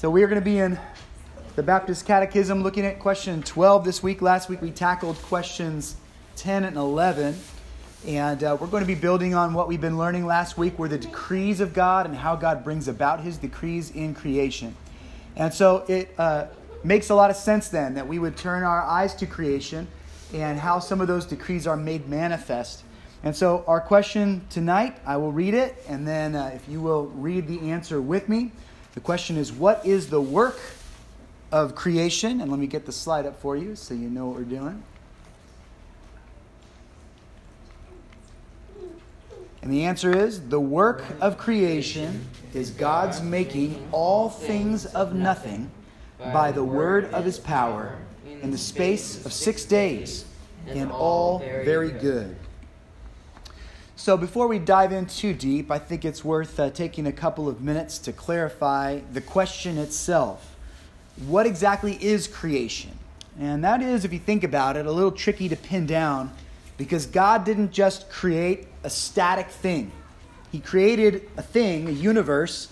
So we are going to be in the Baptist Catechism looking at question 12 this week. Last week we tackled questions 10 and 11. And uh, we're going to be building on what we've been learning last week were the decrees of God and how God brings about his decrees in creation. And so it uh, makes a lot of sense then that we would turn our eyes to creation and how some of those decrees are made manifest. And so, our question tonight, I will read it, and then uh, if you will read the answer with me. The question is, What is the work of creation? And let me get the slide up for you so you know what we're doing. And the answer is the work of creation is God's making all things of nothing by the word of his power in the space of six days, and all very good. So, before we dive in too deep, I think it's worth uh, taking a couple of minutes to clarify the question itself. What exactly is creation? And that is, if you think about it, a little tricky to pin down because God didn't just create a static thing, He created a thing, a universe,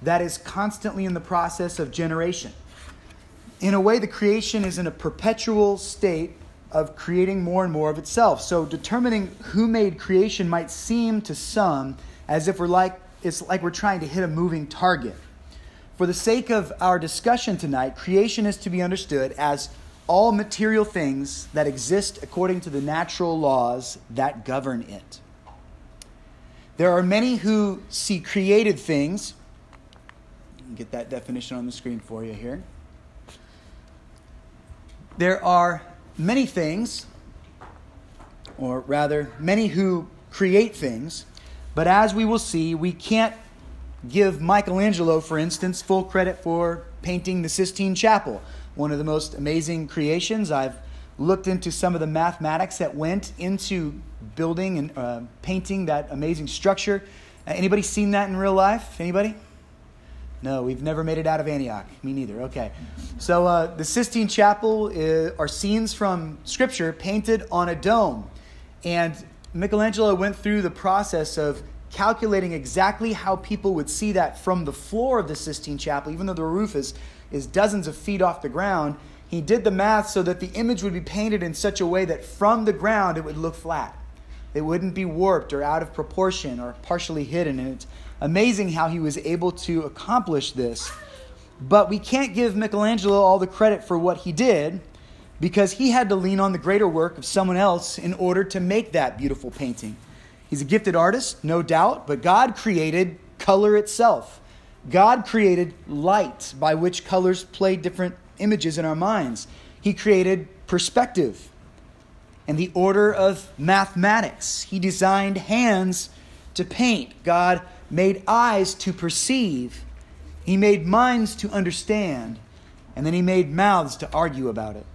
that is constantly in the process of generation. In a way, the creation is in a perpetual state of creating more and more of itself. So determining who made creation might seem to some as if we're like it's like we're trying to hit a moving target. For the sake of our discussion tonight, creation is to be understood as all material things that exist according to the natural laws that govern it. There are many who see created things. Get that definition on the screen for you here. There are many things, or rather, many who create things, but as we will see, we can't give Michelangelo, for instance, full credit for painting the Sistine Chapel, one of the most amazing creations. I've looked into some of the mathematics that went into building and uh, painting that amazing structure. Uh, anybody seen that in real life? Anybody? No, we've never made it out of Antioch. Me neither. Okay. So uh, the Sistine Chapel is, are scenes from Scripture painted on a dome. And Michelangelo went through the process of calculating exactly how people would see that from the floor of the Sistine Chapel, even though the roof is, is dozens of feet off the ground. He did the math so that the image would be painted in such a way that from the ground it would look flat. It wouldn't be warped or out of proportion or partially hidden. And it's amazing how he was able to accomplish this. But we can't give Michelangelo all the credit for what he did because he had to lean on the greater work of someone else in order to make that beautiful painting. He's a gifted artist, no doubt, but God created color itself. God created light by which colors play different images in our minds. He created perspective and the order of mathematics. He designed hands to paint. God made eyes to perceive, he made minds to understand, and then he made mouths to argue about it.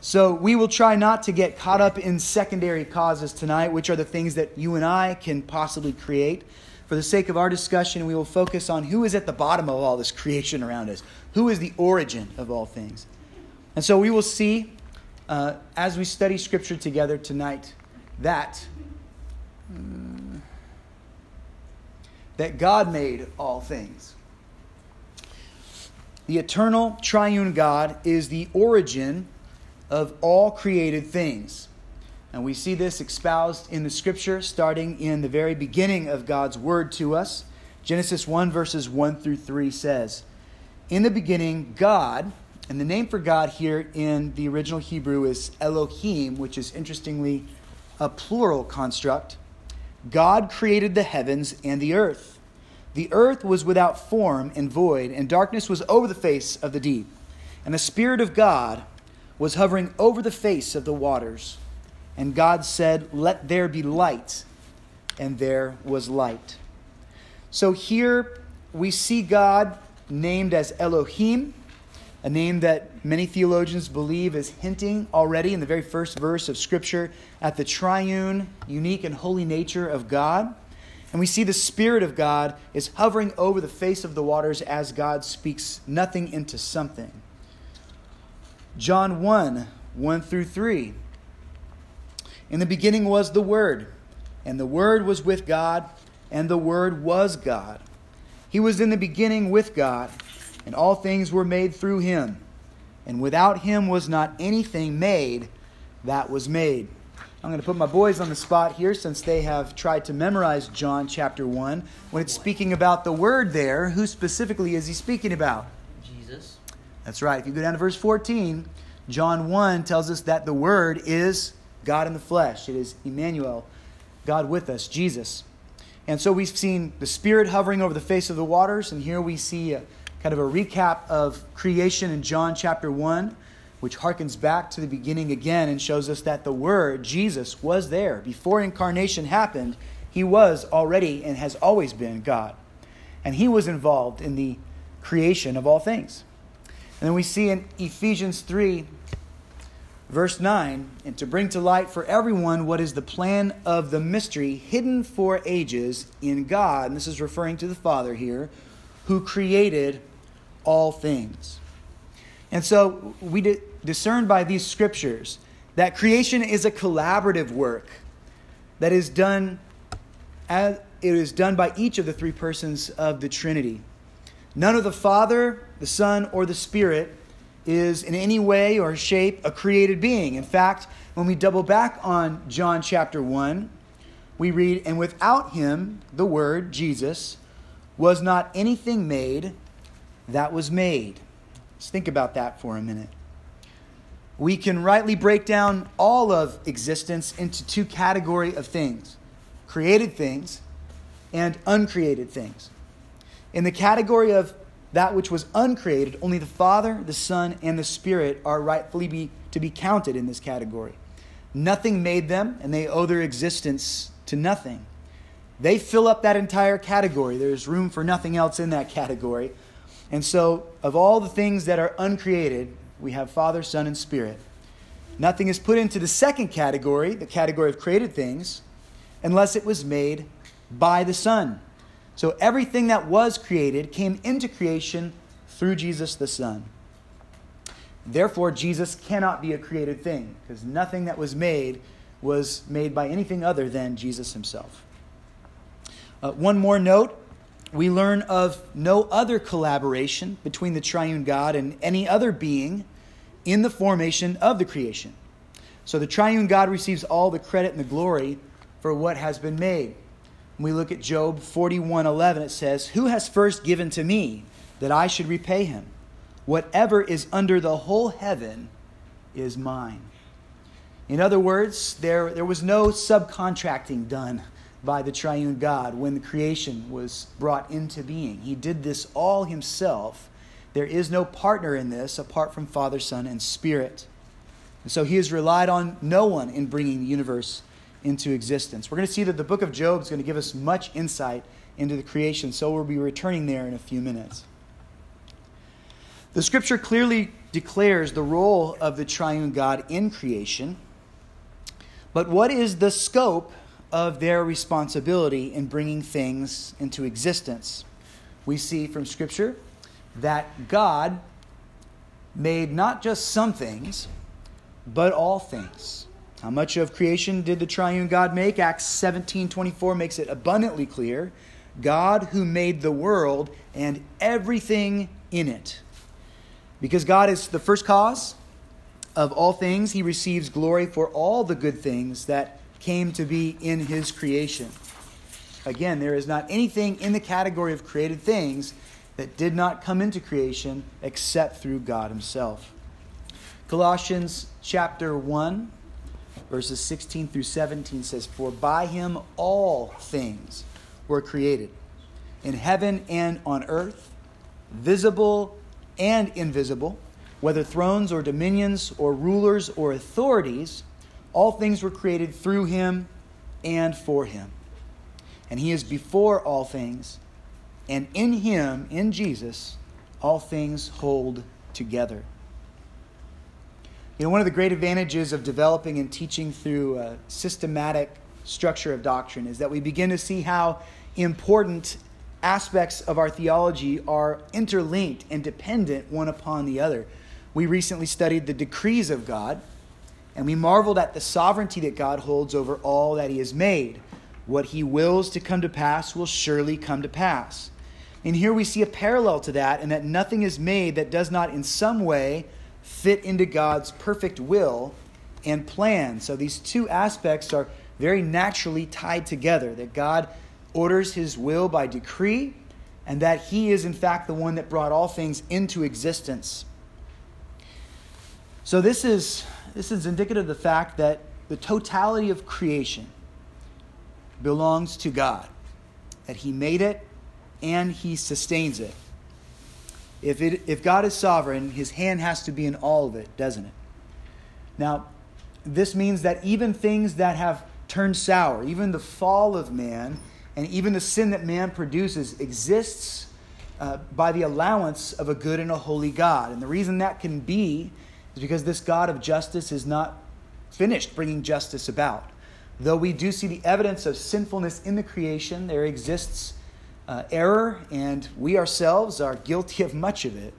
So we will try not to get caught up in secondary causes tonight, which are the things that you and I can possibly create. For the sake of our discussion, we will focus on who is at the bottom of all this creation around us, who is the origin of all things. And so we will see uh, as we study Scripture together tonight that. Um, that God made all things. The eternal triune God is the origin of all created things. And we see this espoused in the scripture starting in the very beginning of God's word to us. Genesis 1, verses 1 through 3 says, In the beginning, God, and the name for God here in the original Hebrew is Elohim, which is interestingly a plural construct. God created the heavens and the earth. The earth was without form and void, and darkness was over the face of the deep. And the Spirit of God was hovering over the face of the waters. And God said, Let there be light. And there was light. So here we see God named as Elohim, a name that many theologians believe is hinting already in the very first verse of Scripture at the triune, unique, and holy nature of God. And we see the Spirit of God is hovering over the face of the waters as God speaks nothing into something. John 1 1 through 3. In the beginning was the Word, and the Word was with God, and the Word was God. He was in the beginning with God and all things were made through him. And without him was not anything made that was made. I'm going to put my boys on the spot here since they have tried to memorize John chapter 1. When it's speaking about the word there, who specifically is he speaking about? Jesus. That's right. If you go down to verse 14, John 1 tells us that the word is God in the flesh. It is Emmanuel, God with us, Jesus. And so we've seen the Spirit hovering over the face of the waters, and here we see a, kind of a recap of creation in John chapter 1, which harkens back to the beginning again and shows us that the Word, Jesus, was there. Before incarnation happened, he was already and has always been God. And he was involved in the creation of all things. And then we see in Ephesians 3 Verse 9, and to bring to light for everyone what is the plan of the mystery hidden for ages in God, and this is referring to the Father here, who created all things. And so we discern by these scriptures that creation is a collaborative work that is done as it is done by each of the three persons of the Trinity. None of the Father, the Son, or the Spirit is in any way or shape a created being. In fact, when we double back on John chapter 1, we read, And without him, the Word, Jesus, was not anything made that was made. Let's think about that for a minute. We can rightly break down all of existence into two category of things created things and uncreated things. In the category of that which was uncreated, only the Father, the Son, and the Spirit are rightfully be, to be counted in this category. Nothing made them, and they owe their existence to nothing. They fill up that entire category. There's room for nothing else in that category. And so, of all the things that are uncreated, we have Father, Son, and Spirit. Nothing is put into the second category, the category of created things, unless it was made by the Son. So everything that was created came into creation through Jesus the Son. Therefore, Jesus cannot be a created thing because nothing that was made was made by anything other than Jesus himself. Uh, one more note we learn of no other collaboration between the triune God and any other being in the formation of the creation. So the triune God receives all the credit and the glory for what has been made. When we look at Job 41:11 it says, "Who has first given to me that I should repay him? Whatever is under the whole heaven is mine." In other words, there, there was no subcontracting done by the triune God when the creation was brought into being. He did this all himself. There is no partner in this apart from Father, Son, and Spirit. And so he has relied on no one in bringing the universe into existence. We're going to see that the book of Job is going to give us much insight into the creation, so we'll be returning there in a few minutes. The scripture clearly declares the role of the triune God in creation, but what is the scope of their responsibility in bringing things into existence? We see from scripture that God made not just some things, but all things. How much of creation did the triune God make? Acts 17 24 makes it abundantly clear. God who made the world and everything in it. Because God is the first cause of all things, he receives glory for all the good things that came to be in his creation. Again, there is not anything in the category of created things that did not come into creation except through God himself. Colossians chapter 1 verses 16 through 17 says, For by him all things were created, in heaven and on earth, visible and invisible, whether thrones or dominions or rulers or authorities, all things were created through him and for him. And he is before all things, and in him, in Jesus, all things hold together. You know, one of the great advantages of developing and teaching through a systematic structure of doctrine is that we begin to see how important aspects of our theology are interlinked and dependent one upon the other. We recently studied the decrees of God, and we marveled at the sovereignty that God holds over all that He has made. What He wills to come to pass will surely come to pass. And here we see a parallel to that, and that nothing is made that does not in some way fit into God's perfect will and plan. So these two aspects are very naturally tied together that God orders his will by decree, and that he is, in fact, the one that brought all things into existence. So this is, this is indicative of the fact that the totality of creation belongs to God, that he made it and he sustains it. If, it, if God is sovereign, his hand has to be in all of it, doesn't it? Now, this means that even things that have turned sour, even the fall of man, and even the sin that man produces exists uh, by the allowance of a good and a holy God. And the reason that can be is because this God of justice is not finished bringing justice about. Though we do see the evidence of sinfulness in the creation, there exists uh, error, and we ourselves are guilty of much of it.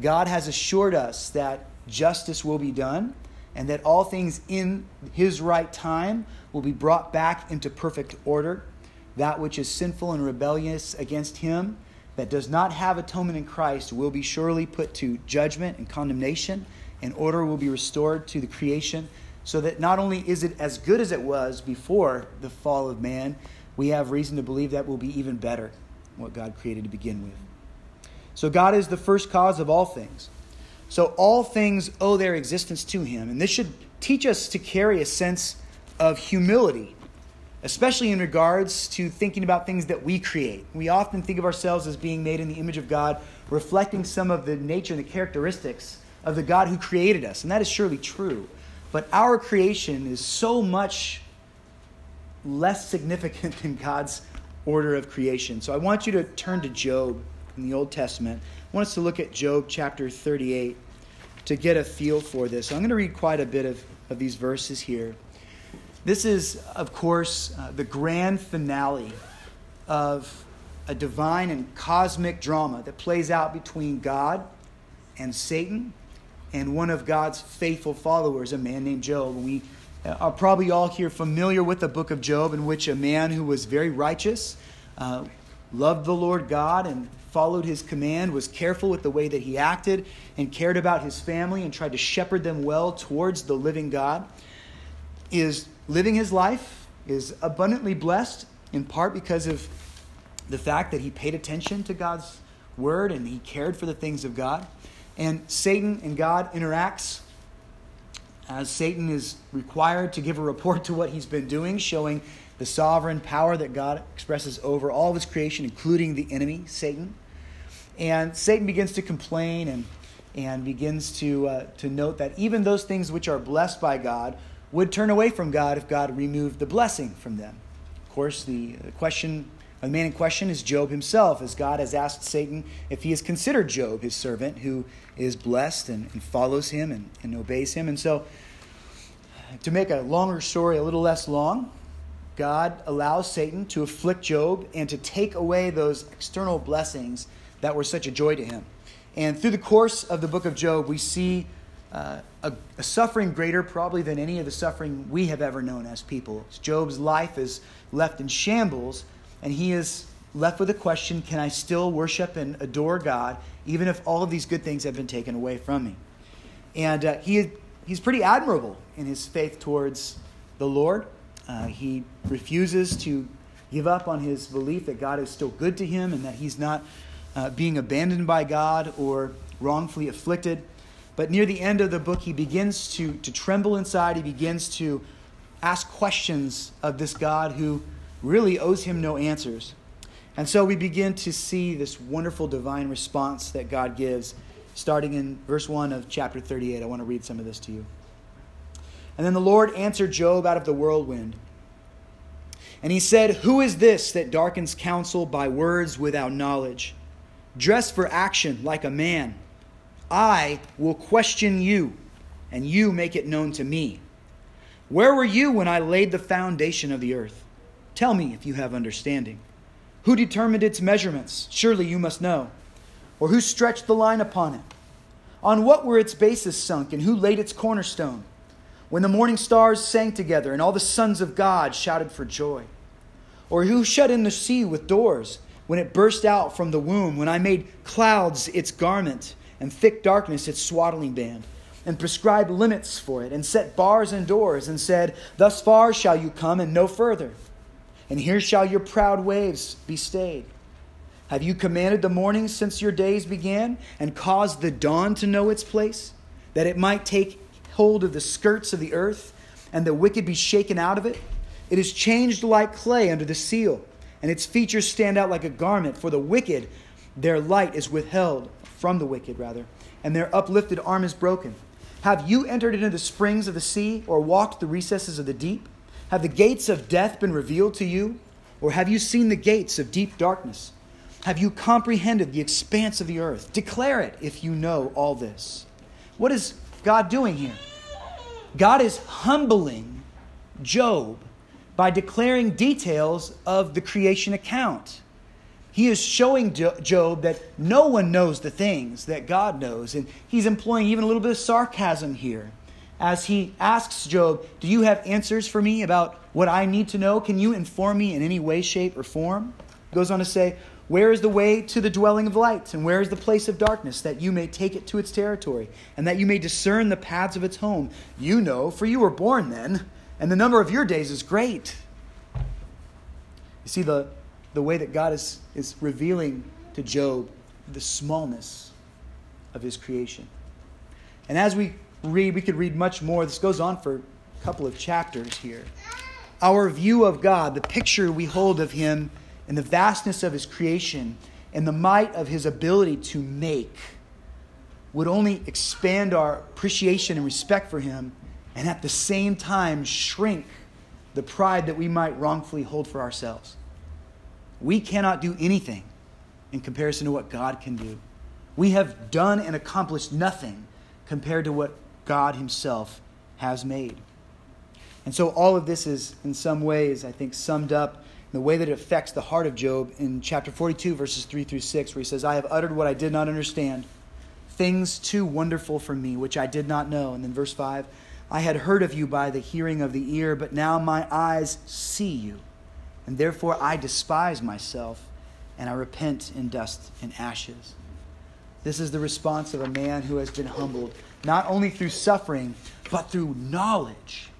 God has assured us that justice will be done and that all things in His right time will be brought back into perfect order. That which is sinful and rebellious against Him, that does not have atonement in Christ, will be surely put to judgment and condemnation, and order will be restored to the creation, so that not only is it as good as it was before the fall of man, we have reason to believe that will be even better what God created to begin with. So God is the first cause of all things. So all things owe their existence to him. And this should teach us to carry a sense of humility, especially in regards to thinking about things that we create. We often think of ourselves as being made in the image of God, reflecting some of the nature and the characteristics of the God who created us. And that is surely true. But our creation is so much less significant than God's order of creation. So I want you to turn to Job in the Old Testament. I want us to look at Job chapter 38 to get a feel for this. So I'm going to read quite a bit of, of these verses here. This is, of course, uh, the grand finale of a divine and cosmic drama that plays out between God and Satan and one of God's faithful followers, a man named Job. We are probably all here familiar with the book of Job, in which a man who was very righteous, uh, loved the Lord God, and followed his command, was careful with the way that he acted, and cared about his family and tried to shepherd them well towards the living God, is living his life, is abundantly blessed, in part because of the fact that he paid attention to God's word and he cared for the things of God. And Satan and God interacts as Satan is required to give a report to what he's been doing, showing the sovereign power that God expresses over all of his creation, including the enemy, Satan. And Satan begins to complain and, and begins to, uh, to note that even those things which are blessed by God would turn away from God if God removed the blessing from them. Of course, the question the man in question is Job himself, as God has asked Satan if he has considered Job, his servant, who is blessed and, and follows him and, and obeys him. And so, to make a longer story a little less long, God allows Satan to afflict Job and to take away those external blessings that were such a joy to him. And through the course of the book of Job, we see uh, a, a, suffering greater probably than any of the suffering we have ever known as people. Job's life is left in shambles and he is left with a question can I still worship and adore God even if all of these good things have been taken away from me? And uh, he, he's pretty admirable in his faith towards the Lord. Uh, he refuses to give up on his belief that God is still good to him and that he's not uh, being abandoned by God or wrongfully afflicted. But near the end of the book, he begins to, to tremble inside. He begins to ask questions of this God who really owes him no answers. And so we begin to see this wonderful divine response that God gives, starting in verse 1 of chapter 38. I want to read some of this to you. And then the Lord answered Job out of the whirlwind. And he said, Who is this that darkens counsel by words without knowledge? Dress for action like a man. I will question you, and you make it known to me. Where were you when I laid the foundation of the earth? Tell me if you have understanding. Who determined its measurements? Surely you must know. Or who stretched the line upon it? On what were its bases sunk, and who laid its cornerstone? When the morning stars sang together, and all the sons of God shouted for joy? Or who shut in the sea with doors, when it burst out from the womb, when I made clouds its garment and thick darkness its swaddling band, and prescribed limits for it, and set bars and doors, and said, Thus far shall you come and no further, and here shall your proud waves be stayed. Have you commanded the morning since your days began, and caused the dawn to know its place, that it might take hold of the skirts of the earth, and the wicked be shaken out of it? It is changed like clay under the seal, and its features stand out like a garment. For the wicked, their light is withheld from the wicked, rather, and their uplifted arm is broken. Have you entered into the springs of the sea, or walked the recesses of the deep? Have the gates of death been revealed to you, or have you seen the gates of deep darkness? Have you comprehended the expanse of the earth? Declare it if you know all this. What is God doing here? God is humbling Job by declaring details of the creation account. He is showing Job that no one knows the things that God knows. And he's employing even a little bit of sarcasm here as he asks Job, Do you have answers for me about what I need to know? Can you inform me in any way, shape, or form? He goes on to say, Where is the way to the dwelling of light? And where is the place of darkness, that you may take it to its territory, and that you may discern the paths of its home? You know, for you were born then, and the number of your days is great. You see the, the way that God is, is revealing to Job the smallness of his creation. And as we read, we could read much more. This goes on for a couple of chapters here. Our view of God, the picture we hold of him and the vastness of his creation and the might of his ability to make would only expand our appreciation and respect for him and at the same time shrink the pride that we might wrongfully hold for ourselves. We cannot do anything in comparison to what God can do. We have done and accomplished nothing compared to what God Himself has made. And so all of this is, in some ways, I think, summed up in the way that it affects the heart of Job in chapter 42, verses 3 through 6, where he says, I have uttered what I did not understand, things too wonderful for me, which I did not know. And then verse 5, I had heard of you by the hearing of the ear, but now my eyes see you. And therefore I despise myself, and I repent in dust and ashes. This is the response of a man who has been humbled, not only through suffering, but through knowledge,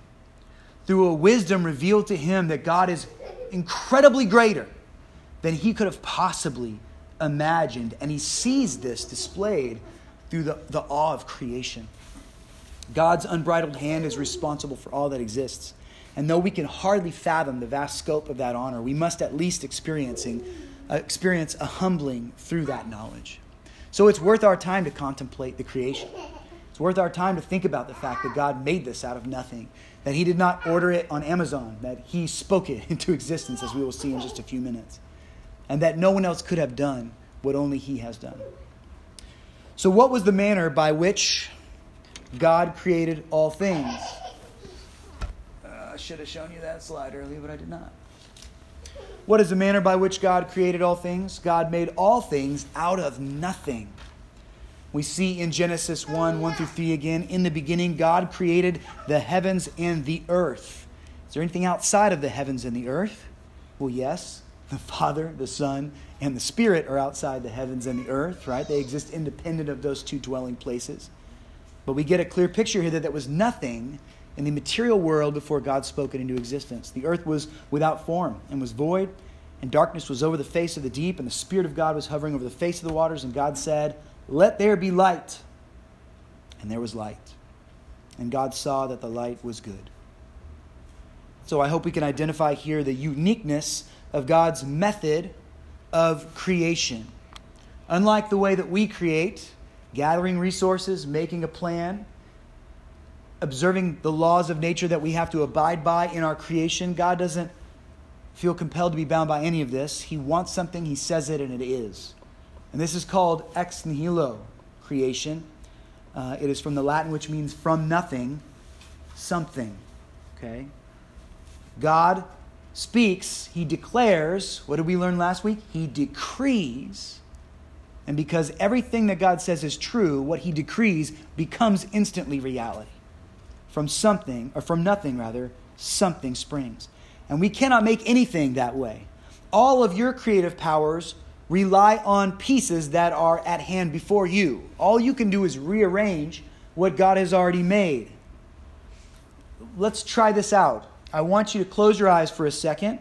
through a wisdom revealed to him that God is incredibly greater than he could have possibly imagined. And he sees this displayed through the, the awe of creation. God's unbridled hand is responsible for all that exists. And though we can hardly fathom the vast scope of that honor, we must at least experiencing, uh, experience a humbling through that knowledge. So it's worth our time to contemplate the creation. It's worth our time to think about the fact that God made this out of nothing, that He did not order it on Amazon, that He spoke it into existence, as we will see in just a few minutes, and that no one else could have done what only He has done. So, what was the manner by which God created all things. Uh, I should have shown you that slide earlier, but I did not. What is the manner by which God created all things? God made all things out of nothing. We see in Genesis 1 1 through 3 again, in the beginning, God created the heavens and the earth. Is there anything outside of the heavens and the earth? Well, yes. The Father, the Son, and the Spirit are outside the heavens and the earth, right? They exist independent of those two dwelling places. But we get a clear picture here that there was nothing in the material world before God spoke it into existence. The earth was without form and was void, and darkness was over the face of the deep, and the Spirit of God was hovering over the face of the waters. And God said, Let there be light. And there was light. And God saw that the light was good. So I hope we can identify here the uniqueness of God's method of creation. Unlike the way that we create, gathering resources, making a plan, observing the laws of nature that we have to abide by in our creation. God doesn't feel compelled to be bound by any of this. He wants something, He says it, and it is. And this is called ex nihilo creation. Uh, it is from the Latin, which means from nothing, something. Okay? God speaks, He declares. What did we learn last week? He decrees and because everything that God says is true, what he decrees becomes instantly reality. From something, or from nothing rather, something springs. And we cannot make anything that way. all of your creative powers rely on pieces that are at hand before you. All you can do is rearrange what God has already made. Let's try this out. I want you to close your eyes for a second,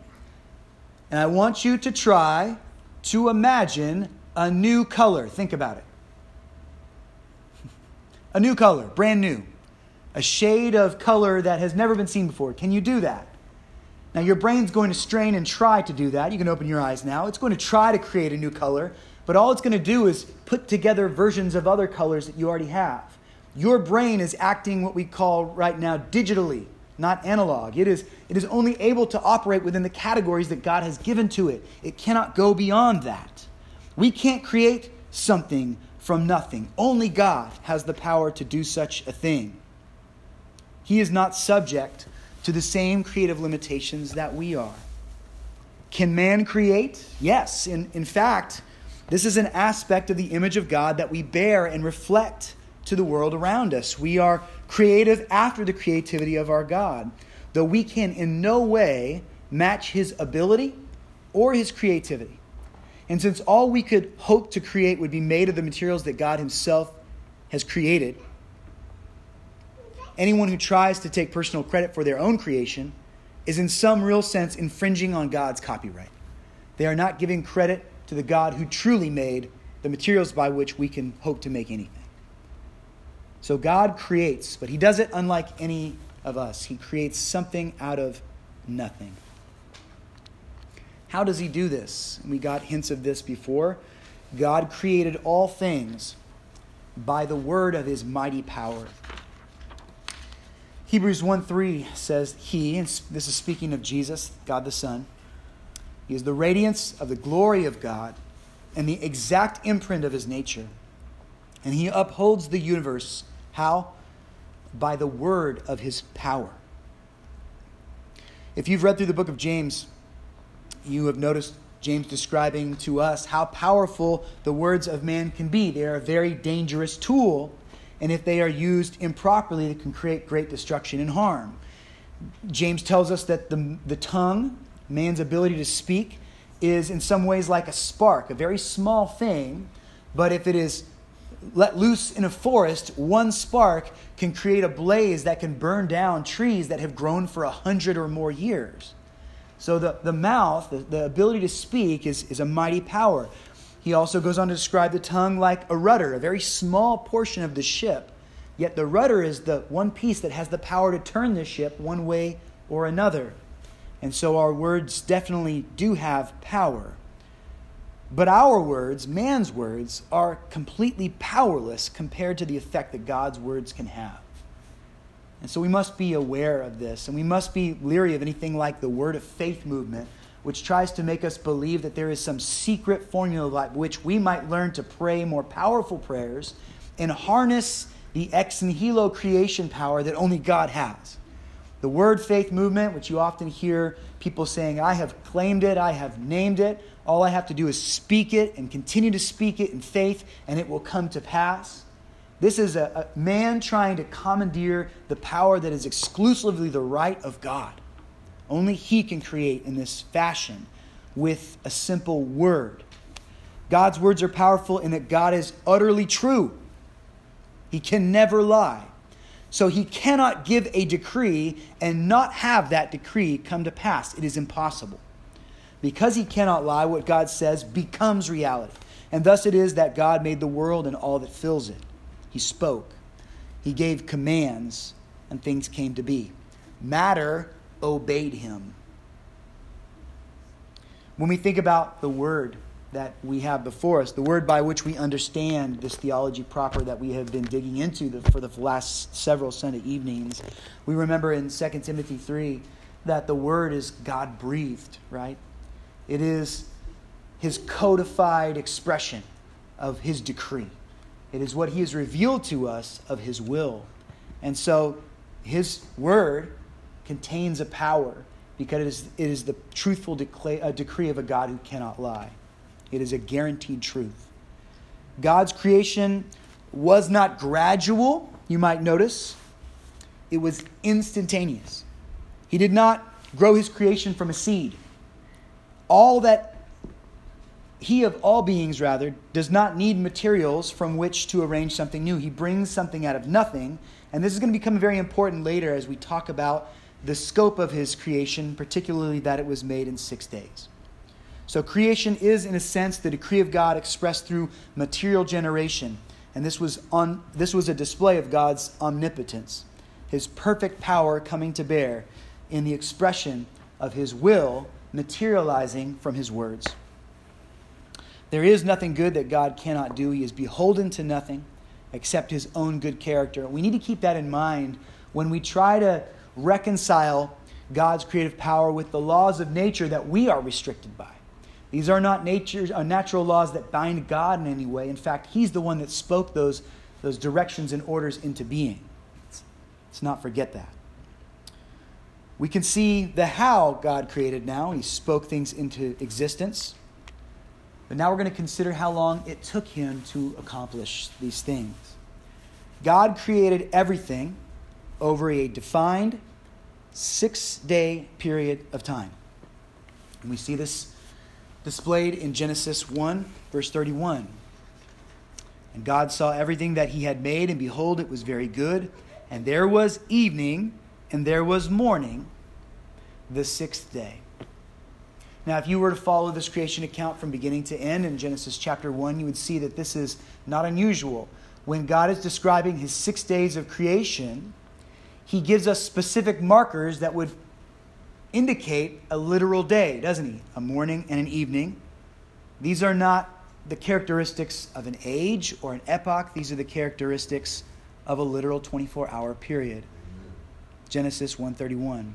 and I want you to try to imagine a new color. Think about it. A new color, brand new. A shade of color that has never been seen before. Can you do that? Now, your brain's going to strain and try to do that. You can open your eyes now. It's going to try to create a new color, but all it's going to do is put together versions of other colors that you already have. Your brain is acting what we call right now digitally, not analog. It is, it is only able to operate within the categories that God has given to it. It cannot go beyond that. We can't create something from nothing. Only God has the power to do such a thing. He is not subject to the same creative limitations that we are. Can man create? Yes. In, in fact, this is an aspect of the image of God that we bear and reflect to the world around us. We are creative after the creativity of our God, though we can in no way match his ability or his creativity. And since all we could hope to create would be made of the materials that God himself has created, anyone who tries to take personal credit for their own creation is in some real sense infringing on God's copyright. They are not giving credit to the God who truly made the materials by which we can hope to make anything. So God creates, but He does it unlike any of us. He creates something out of nothing. How does He do this? We got hints of this before. God created all things by the word of His mighty power. Hebrews 1 3 says, He, and this is speaking of Jesus, God the Son, He is the radiance of the glory of God and the exact imprint of His nature. And He upholds the universe. How? By the word of His power. If you've read through the book of James, you have noticed James describing to us how powerful the words of man can be. They are a very dangerous tool and if they are used improperly, they can create great destruction and harm. James tells us that the, the tongue, man's ability to speak, is in some ways like a spark, a very small thing, but if it is let loose in a forest, one spark can create a blaze that can burn down trees that have grown for a hundred or more years. So the, the mouth, the, the ability to speak, is, is a mighty power. He also goes on to describe the tongue like a rudder, a very small portion of the ship. Yet the rudder is the one piece that has the power to turn the ship one way or another. And so our words definitely do have power. But our words, man's words, are completely powerless compared to the effect that God's words can have. And so we must be aware of this, and we must be leery of anything like the word of faith movement which tries to make us believe that there is some secret formula by which we might learn to pray more powerful prayers and harness the ex nihilo creation power that only God has. The word faith movement, which you often hear people saying, I have claimed it, I have named it, all I have to do is speak it and continue to speak it in faith, and it will come to pass. This is a, a man trying to commandeer the power that is exclusively the right of God. Only He can create in this fashion with a simple word. God's words are powerful in that God is utterly true. He can never lie. So he cannot give a decree and not have that decree come to pass. It is impossible. Because he cannot lie, what God says becomes reality. And thus it is that God made the world and all that fills it. He spoke, he gave commands, and things came to be. Matter obeyed him. When we think about the word that we have before us, the word by which we understand this theology proper that we have been digging into the, for the last several Sunday evenings, we remember in 2 Timothy 3 that the word is God breathed, right? It is his codified expression of his decree. It is what he has revealed to us of his will. And so his word contains a power because it is, it is the truthful decla- uh, decree of a God who cannot lie. It is a guaranteed truth. God's creation was not gradual, you might notice, it was instantaneous. He did not grow his creation from a seed. all that he of all beings rather does not need materials from which to arrange something new. He brings something out of nothing, and this is going to become very important later as we talk about the scope of his creation, particularly that it was made in 6 days. So creation is in a sense the decree of God expressed through material generation, and this was on this was a display of God's omnipotence, his perfect power coming to bear in the expression of his will materializing from his words. There is nothing good that God cannot do. He is beholden to nothing except his own good character. We need to keep that in mind when we try to reconcile God's creative power with the laws of nature that we are restricted by. These are not nature, uh, natural laws that bind God in any way. In fact, He's the one that spoke those, those directions and orders into being. Let's, let's not forget that. We can see the how God created now. He spoke things into existence. But now we're going to consider how long it took him to accomplish these things. God created everything over a defined six day period of time. And we see this displayed in Genesis 1, verse 31. And God saw everything that he had made, and behold, it was very good. And there was evening, and there was morning, the sixth day. Now, if you were to follow this creation account from beginning to end in Genesis chapter 1, you would see that this is not unusual. When God is describing his six days of creation, he gives us specific markers that would indicate a literal day, doesn't he? A morning and an evening. These are not the characteristics of an age or an epoch, these are the characteristics of a literal 24 hour period. Genesis 131.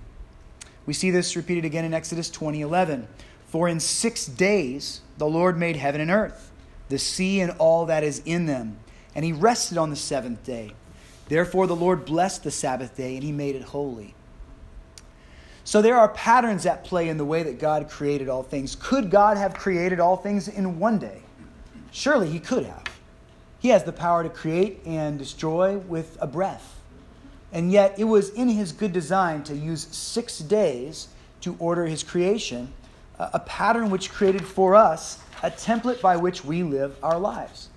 We see this repeated again in Exodus 20:11. For in 6 days the Lord made heaven and earth, the sea and all that is in them, and he rested on the seventh day. Therefore the Lord blessed the Sabbath day and he made it holy. So there are patterns at play in the way that God created all things. Could God have created all things in one day? Surely he could have. He has the power to create and destroy with a breath. And yet, it was in his good design to use six days to order his creation, a pattern which created for us a template by which we live our lives.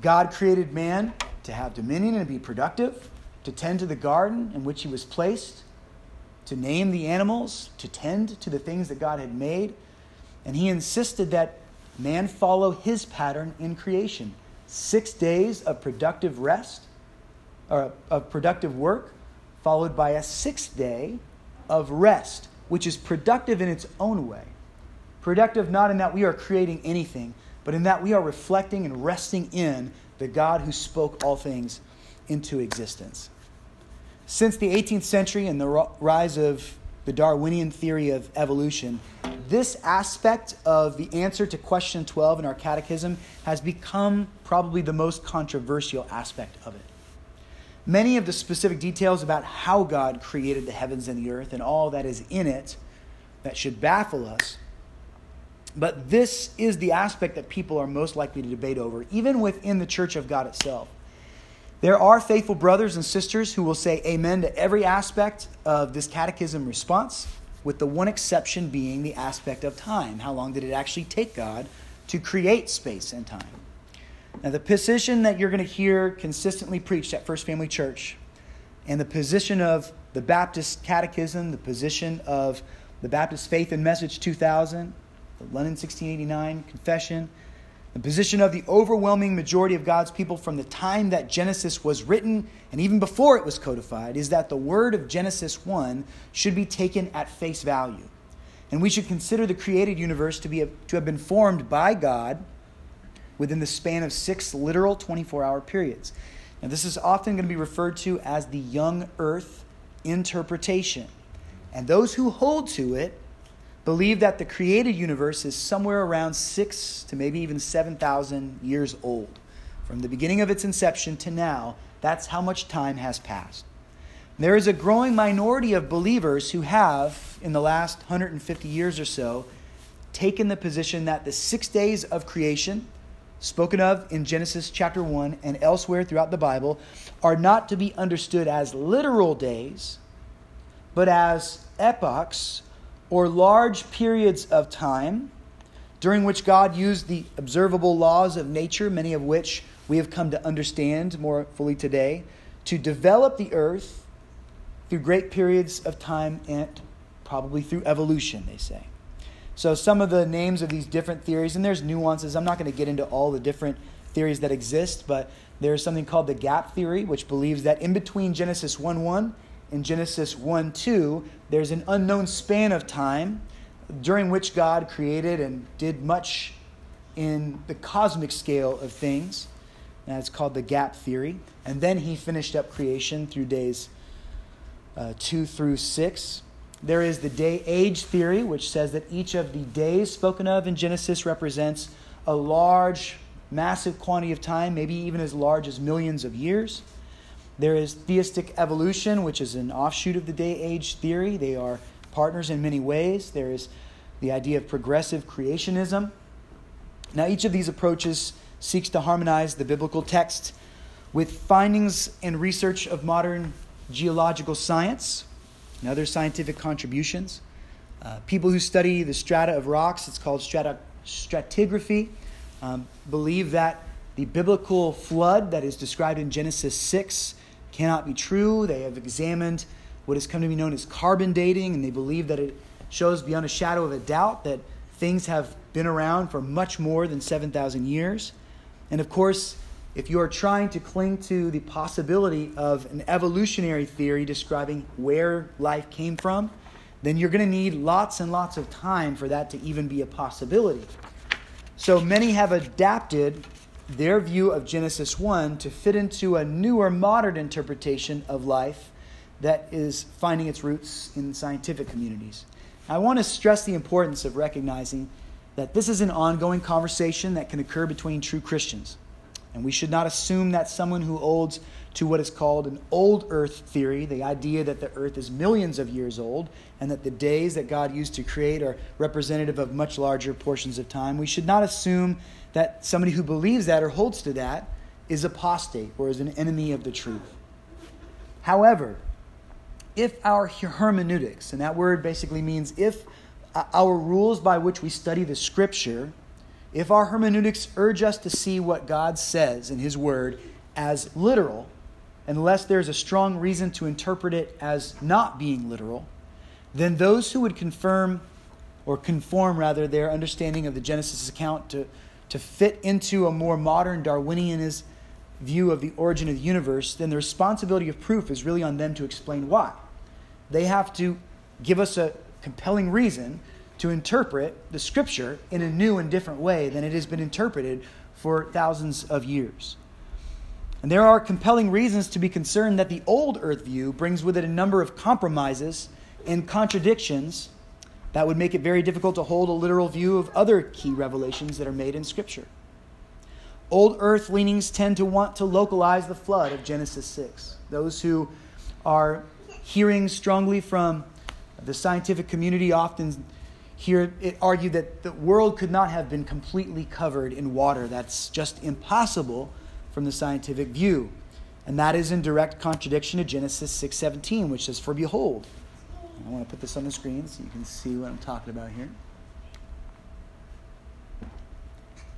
God created man to have dominion and be productive, to tend to the garden in which he was placed, to name the animals, to tend to the things that God had made. And he insisted that man follow his pattern in creation six days of productive rest or of productive work, followed by a sixth day of rest, which is productive in its own way. Productive not in that we are creating anything, but in that we are reflecting and resting in the God who spoke all things into existence. Since the 18th century and the rise of the Darwinian theory of evolution, this aspect of the answer to question 12 in our catechism has become probably the most controversial aspect of it. Many of the specific details about how God created the heavens and the earth and all that is in it that should baffle us. But this is the aspect that people are most likely to debate over, even within the church of God itself. There are faithful brothers and sisters who will say amen to every aspect of this catechism response, with the one exception being the aspect of time. How long did it actually take God to create space and time? Now, the position that you're going to hear consistently preached at First Family Church, and the position of the Baptist Catechism, the position of the Baptist Faith and Message 2000, the London 1689 Confession, the position of the overwhelming majority of God's people from the time that Genesis was written and even before it was codified is that the word of Genesis 1 should be taken at face value. And we should consider the created universe to, be, to have been formed by God within the span of six literal 24 hour periods. Now, this is often going to be referred to as the young earth interpretation. And those who hold to it believe that the created universe is somewhere around six to maybe even 7,000 years old. From the beginning of its inception to now, that's how much time has passed. There is a growing minority of believers who have, in the last 150 years or so, taken the position that the six days of creation, spoken of in Genesis chapter 1 and elsewhere throughout the Bible, are not to be understood as literal days, but as epochs or large periods of time during which God used the observable laws of nature, many of which we have come to understand more fully today, to develop the earth through great periods of time and probably through evolution, they say. So, some of the names of these different theories, and there's nuances. I'm not going to get into all the different theories that exist, but there's something called the gap theory, which believes that in between Genesis 1 1 and Genesis 1 2, there's an unknown span of time during which God created and did much in the cosmic scale of things. And it's called the gap theory. And then he finished up creation through days uh, 2 through 6. There is the day age theory, which says that each of the days spoken of in Genesis represents a large, massive quantity of time, maybe even as large as millions of years. There is theistic evolution, which is an offshoot of the day age theory. They are partners in many ways. There is the idea of progressive creationism. Now, each of these approaches seeks to harmonize the biblical text with findings and research of modern geological science and other scientific contributions. Uh, people who study the strata of rocks, it's called strata, stratigraphy, um, believe that the biblical flood that is described in Genesis 6 cannot be true. They have examined what has come to be known as carbon dating, and they believe that it shows beyond a shadow of a doubt that things have been around for much more than 7,000 years. And of course, if you are trying to cling to the possibility of an evolutionary theory describing where life came from, then you're going to need lots and lots of time for that to even be a possibility. So many have adapted their view of Genesis 1 to fit into a newer modern interpretation of life that is finding its roots in scientific communities. I want to stress the importance of recognizing that this is an ongoing conversation that can occur between true Christians. And we should not assume that someone who holds to what is called an old earth theory, the idea that the earth is millions of years old and that the days that God used to create are representative of much larger portions of time, we should not assume that somebody who believes that or holds to that is apostate or is an enemy of the truth. However, if our hermeneutics, and that word basically means if uh, our rules by which we study the scripture, if our hermeneutics urge us to see what God says in His Word as literal, unless there's a strong reason to interpret it as not being literal, then those who would confirm or conform rather their understanding of the Genesis account to to fit into a more modern Darwinianist view of the origin of the universe, then the responsibility of proof is really on them to explain why. They have to give us a compelling reason to interpret the scripture in a new and different way than it has been interpreted for thousands of years. And there are compelling reasons to be concerned that the old earth view brings with it a number of compromises and contradictions that would make it very difficult to hold a literal view of other key revelations that are made in Scripture. Old earth leanings tend to want to localize the flood of Genesis 6. Those who are hearing strongly from the scientific community often hear it argued that the world could not have been completely covered in water. That's just impossible from the scientific view. And that is in direct contradiction to Genesis 6:17, which says, "For behold, I want to put this on the screen so you can see what I'm talking about here.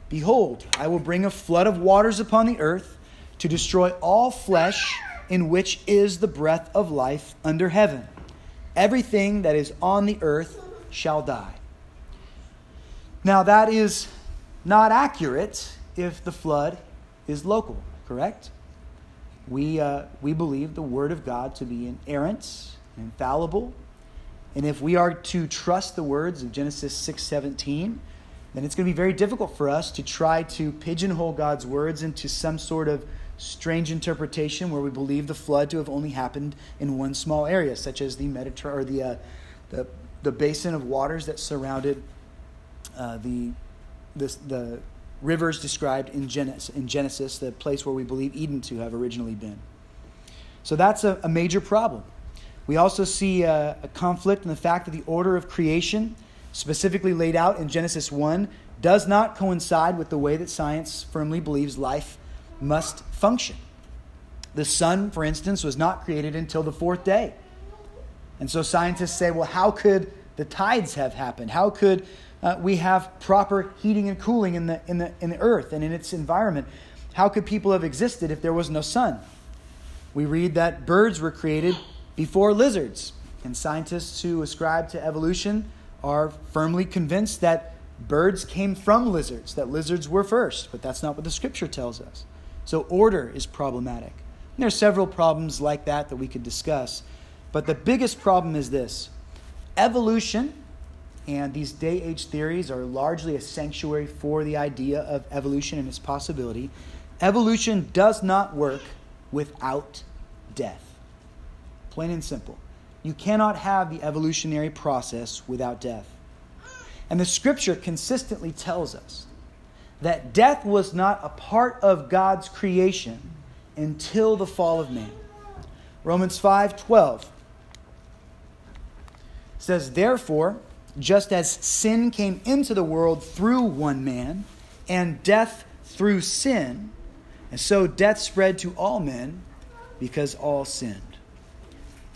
Behold, I will bring a flood of waters upon the earth to destroy all flesh in which is the breath of life under heaven. Everything that is on the earth shall die. Now, that is not accurate if the flood is local, correct? We, uh, we believe the Word of God to be inerrant, infallible, and if we are to trust the words of Genesis 6:17, then it's going to be very difficult for us to try to pigeonhole God's words into some sort of strange interpretation where we believe the flood to have only happened in one small area, such as the Mediterranean or the, uh, the, the basin of waters that surrounded uh, the, the, the rivers described in Genesis, in Genesis, the place where we believe Eden to have originally been. So that's a, a major problem. We also see a, a conflict in the fact that the order of creation, specifically laid out in Genesis 1, does not coincide with the way that science firmly believes life must function. The sun, for instance, was not created until the fourth day. And so scientists say, well, how could the tides have happened? How could uh, we have proper heating and cooling in the, in, the, in the earth and in its environment? How could people have existed if there was no sun? We read that birds were created before lizards, and scientists who ascribe to evolution are firmly convinced that birds came from lizards, that lizards were first, but that's not what the scripture tells us. So order is problematic. And there are several problems like that that we could discuss, but the biggest problem is this evolution and these day age theories are largely a sanctuary for the idea of evolution and its possibility. Evolution does not work without death. Plain and simple. You cannot have the evolutionary process without death. And the scripture consistently tells us that death was not a part of God's creation until the fall of man. Romans 5:12 says therefore just as sin came into the world through one man and death through sin and so death spread to all men because all sinned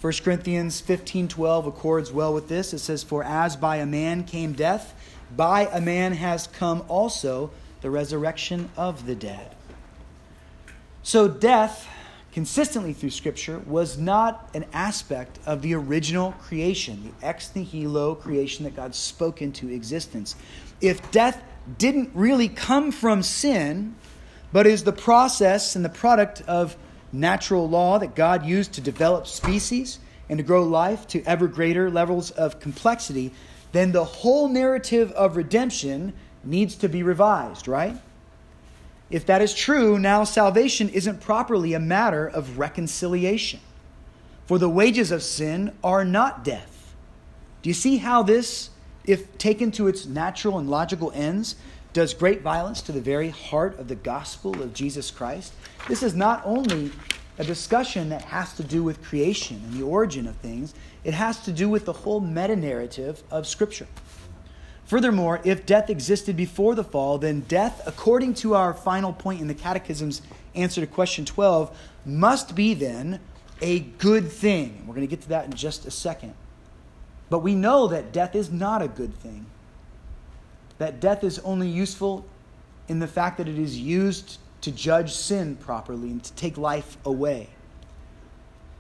1 Corinthians 15:12 accords well with this. It says for as by a man came death, by a man has come also the resurrection of the dead. So death consistently through scripture was not an aspect of the original creation, the ex nihilo creation that God spoke into existence. If death didn't really come from sin, but is the process and the product of natural law that God used to develop species and to grow life to ever greater levels of complexity, then the whole narrative of redemption needs to be revised, right? If that is true, now salvation isn't properly a matter of reconciliation. For the wages of sin are not death. Do you see how this, if taken to its natural and logical ends, does great violence to the very heart of the gospel of Jesus Christ? This is not only a discussion that has to do with creation and the origin of things, it has to do with the whole meta narrative of Scripture. Furthermore, if death existed before the fall, then death, according to our final point in the Catechism's answer to question 12, must be then a good thing. We're going to get to that in just a second. But we know that death is not a good thing, that death is only useful in the fact that it is used to judge sin properly and to take life away.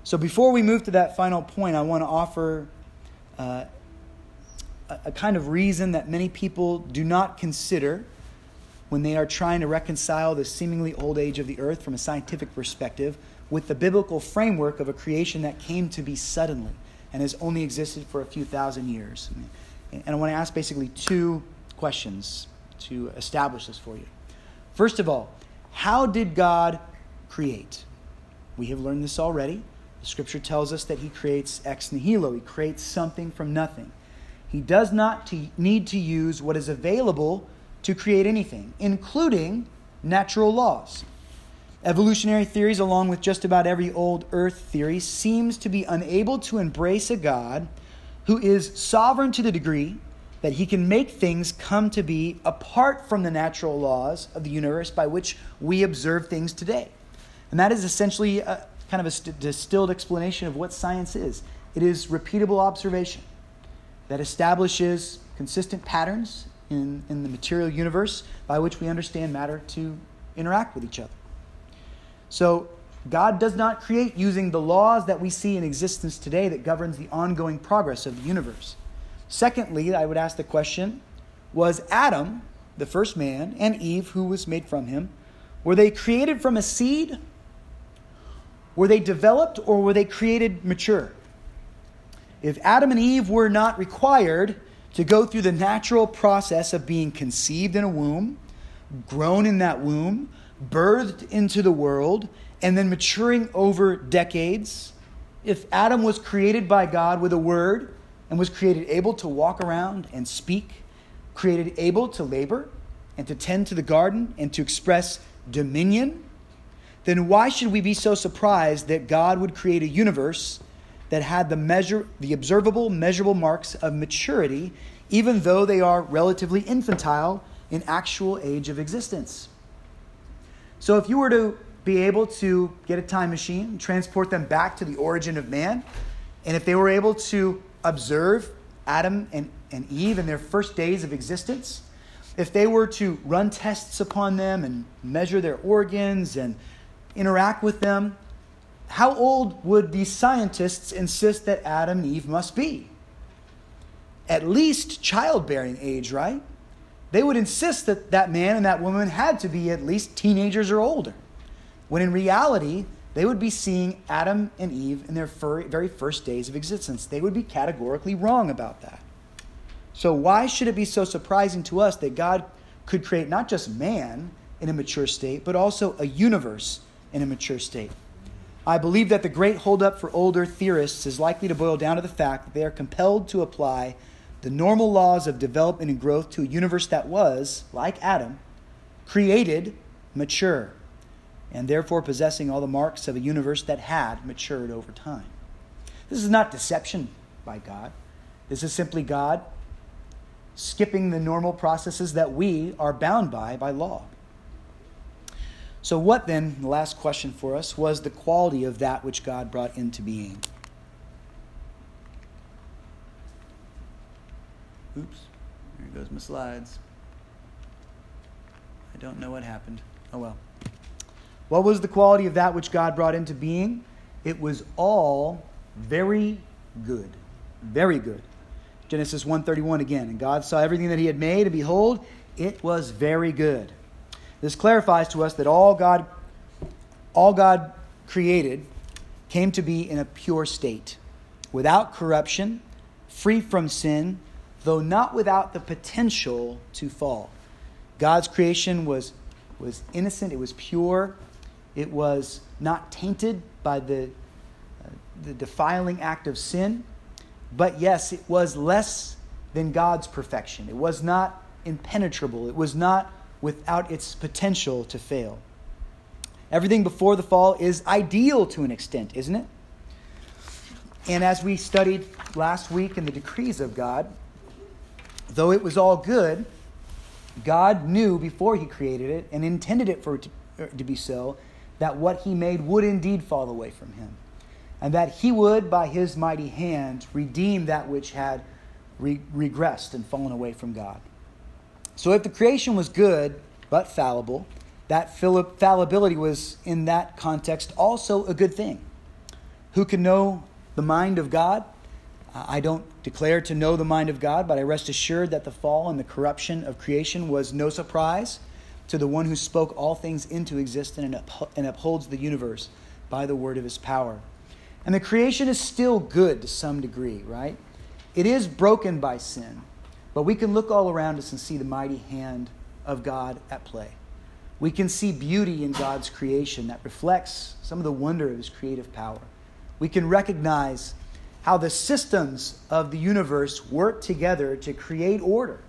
So before we move to that final point, I want to offer uh, a, a kind of reason that many people do not consider when they are trying to reconcile the seemingly old age of the earth from a scientific perspective with the biblical framework of a creation that came to be suddenly and has only existed for a few thousand years. And I want to ask basically two questions to establish this for you. First of all, how did God create? We have learned this already. The scripture tells us that he creates ex nihilo, he creates something from nothing. He does not need to use what is available to create anything, including natural laws. Evolutionary theories, along with just about every old earth theory, seems to be unable to embrace a God who is sovereign to the degree that he can make things come to be apart from the natural laws of the universe by which we observe things today. And that is essentially a, kind of a st- distilled explanation of what science is it is repeatable observation that establishes consistent patterns in, in the material universe by which we understand matter to interact with each other. So, God does not create using the laws that we see in existence today that governs the ongoing progress of the universe. Secondly, I would ask the question was Adam, the first man, and Eve, who was made from him, were they created from a seed? Were they developed or were they created mature? If Adam and Eve were not required to go through the natural process of being conceived in a womb, grown in that womb, birthed into the world, and then maturing over decades, if Adam was created by God with a word, and was created able to walk around and speak, created able to labor and to tend to the garden and to express dominion, then why should we be so surprised that God would create a universe that had the measure the observable measurable marks of maturity even though they are relatively infantile in actual age of existence? So if you were to be able to get a time machine, transport them back to the origin of man, and if they were able to observe Adam and, and Eve in their first days of existence, if they were to run tests upon them and measure their organs and interact with them, how old would these scientists insist that Adam and Eve must be? At least childbearing age, right? They would insist that that man and that woman had to be at least teenagers or older. When in reality, they would be seeing Adam and Eve in their very first days of existence. They would be categorically wrong about that. So, why should it be so surprising to us that God could create not just man in a mature state, but also a universe in a mature state? I believe that the great holdup for older theorists is likely to boil down to the fact that they are compelled to apply the normal laws of development and growth to a universe that was, like Adam, created mature, and therefore possessing all the marks of a universe that had matured over time. This is not deception by God. This is simply God skipping the normal processes that we are bound by by law. So, what then, the last question for us, was the quality of that which God brought into being? Oops, there goes my slides. I don't know what happened. Oh well. What was the quality of that which God brought into being? It was all very good. Very good. Genesis 1:31 again. And God saw everything that he had made and behold, it was very good. This clarifies to us that all God all God created came to be in a pure state, without corruption, free from sin, though not without the potential to fall. God's creation was, was innocent, it was pure, it was not tainted by the, uh, the defiling act of sin. But yes, it was less than God's perfection. It was not impenetrable, it was not without its potential to fail. Everything before the fall is ideal to an extent, isn't it? And as we studied last week in the decrees of God, though it was all good, God knew before He created it and intended it for it to, er, to be so that what He made would indeed fall away from Him, and that He would, by His mighty hand, redeem that which had re- regressed and fallen away from God. So, if the creation was good but fallible, that fallibility was, in that context, also a good thing. Who can know the mind of God? Uh, I don't declare to know the mind of God, but I rest assured that the fall and the corruption of creation was no surprise to the one who spoke all things into existence and upholds the universe by the word of his power. And the creation is still good to some degree, right? It is broken by sin, but we can look all around us and see the mighty hand of God at play. We can see beauty in God's creation that reflects some of the wonder of his creative power. We can recognize how the systems of the universe work together to create order,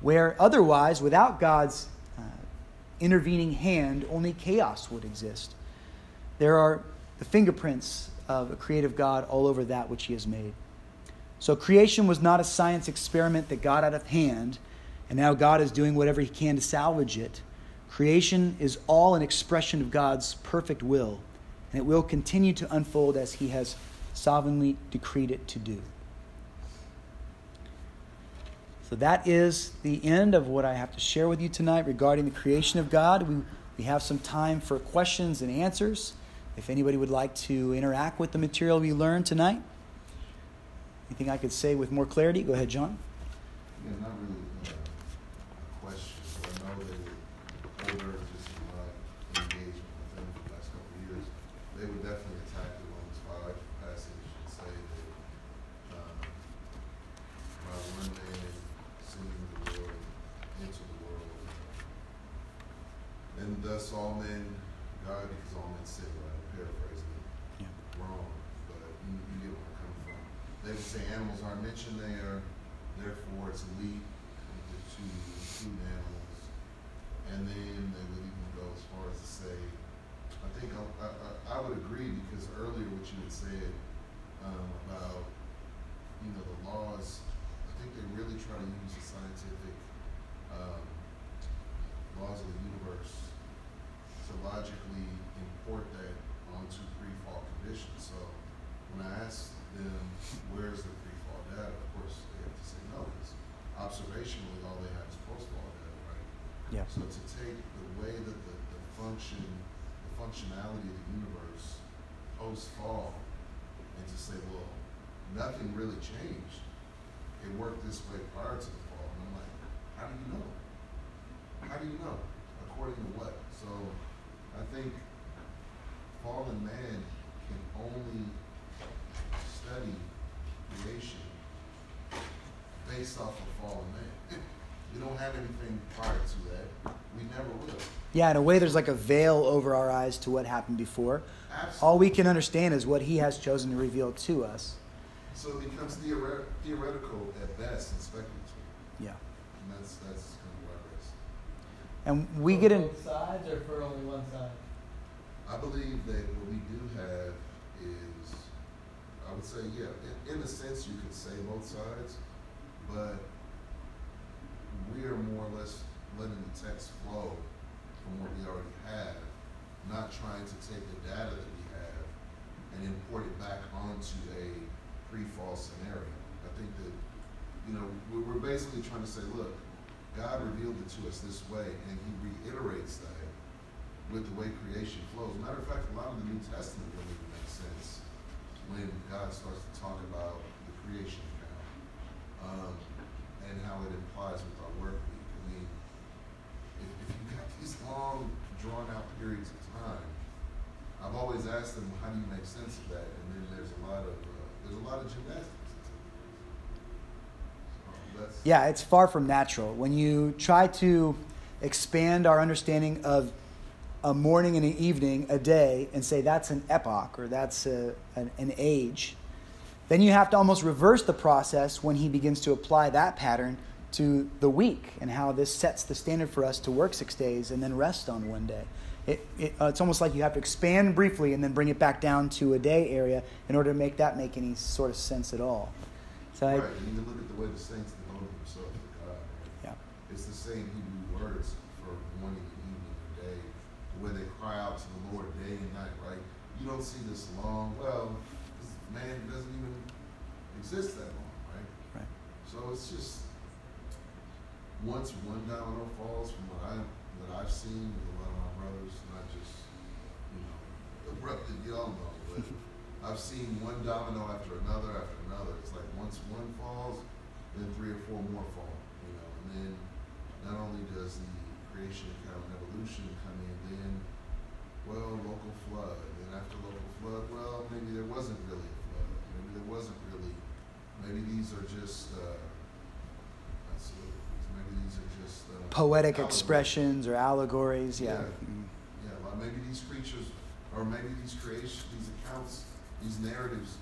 where otherwise, without God's intervening hand, only chaos would exist. There are the fingerprints of a creative God all over that which He has made. So, creation was not a science experiment that got out of hand, and now God is doing whatever He can to salvage it. Creation is all an expression of God's perfect will, and it will continue to unfold as He has sovereignly decreed it to do. So that is the end of what I have to share with you tonight regarding the creation of God. We, we have some time for questions and answers. If anybody would like to interact with the material we learned tonight, anything I could say with more clarity, go ahead, John. Yeah, not really uh, a question, but I know that older, just my engagement with them for the last couple of years, they would definitely attack the Romans 5 passage and say that um, by one man sinning the world into the world, and thus all men God, because all men sin. Right? I'm paraphrasing it Yeah. wrong, but you, you get where I'm coming from. They would say animals aren't mentioned there, therefore it's elite to include animals. And then they would even go as far as to say, I think I, I, I- would agree because earlier what you had said um, about, you know, the laws, I think they really try to use the scientific um, laws of the universe logically import that onto pre-fall conditions. So when I ask them, where's the pre-fall data, of course, they have to say no. It's observationally, all they have is post-fall data, right? Yeah. So to take the way that the, the function, the functionality of the universe post-fall, and to say, well, nothing really changed. It worked this way prior to the fall, and I'm like, how do you know? How do you know? According to what? So I think fallen man can only study creation based off of fallen man. we don't have anything prior to that. We never will. Yeah, in a way, there's like a veil over our eyes to what happened before. Absolutely. All we can understand is what He has chosen to reveal to us. So it becomes theoret- theoretical at best and speculative. Yeah. And that's, that's kind of where I rest. And we for get in. both sides or for only one side? I believe that what we do have is, I would say, yeah, in, in a sense, you could say both sides, but we are more or less letting the text flow from what we already have, not trying to take the data that we have and import it back onto a pre-fall scenario. I think that, you know, we're, we're basically trying to say, look, God revealed it to us this way, and He reiterates that with the way creation flows. Matter of fact, a lot of the New Testament doesn't even make sense when God starts to talk about the creation account um, and how it implies with our work week. I mean, if, if you've got these long, drawn out periods of time, I've always asked them, how do you make sense of that? And then there's a lot of uh, there's a lot of gymnastics. That's Yeah, it's far from natural. When you try to expand our understanding of a morning and an evening, a day, and say that's an epoch or that's a, an, an age, then you have to almost reverse the process when he begins to apply that pattern to the week and how this sets the standard for us to work six days and then rest on one day. It, it, uh, it's almost like you have to expand briefly and then bring it back down to a day area in order to make that make any sort of sense at all. So I, right. And you look at the way the saints devoted themselves to God. Right? yeah. It's the same Hebrew words for morning and evening and day, way they cry out to the Lord day and night, right? You don't see this long, well, this man doesn't even exist that long, right? Right. So it's just once one domino falls from what I that I've seen with a lot of my brothers, not just you know the brother y'all know, but I've seen one domino after another after another. It's like once one falls, then three or four more fall, you know, and then not only does the creation account and evolution come in, then well, local flood, and after local flood, well, maybe there wasn't really a flood, maybe there wasn't really, maybe these are just. Uh. Maybe these are just uh, Poetic allegories. expressions or allegories, yeah. Yeah. Mm. Yeah, well, maybe these creatures, or maybe these creations, these accounts, these narratives,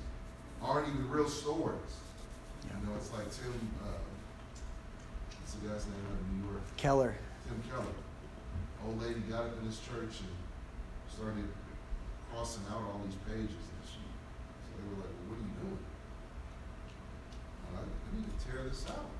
aren't even real stories. Yeah. You know, it's like Tim. Uh, the guy's name out of New York? Keller. Tim Keller. Old lady got up in his church and started crossing out all these pages, and she. So they were like, well, "What are you doing?" I, I need to tear this out.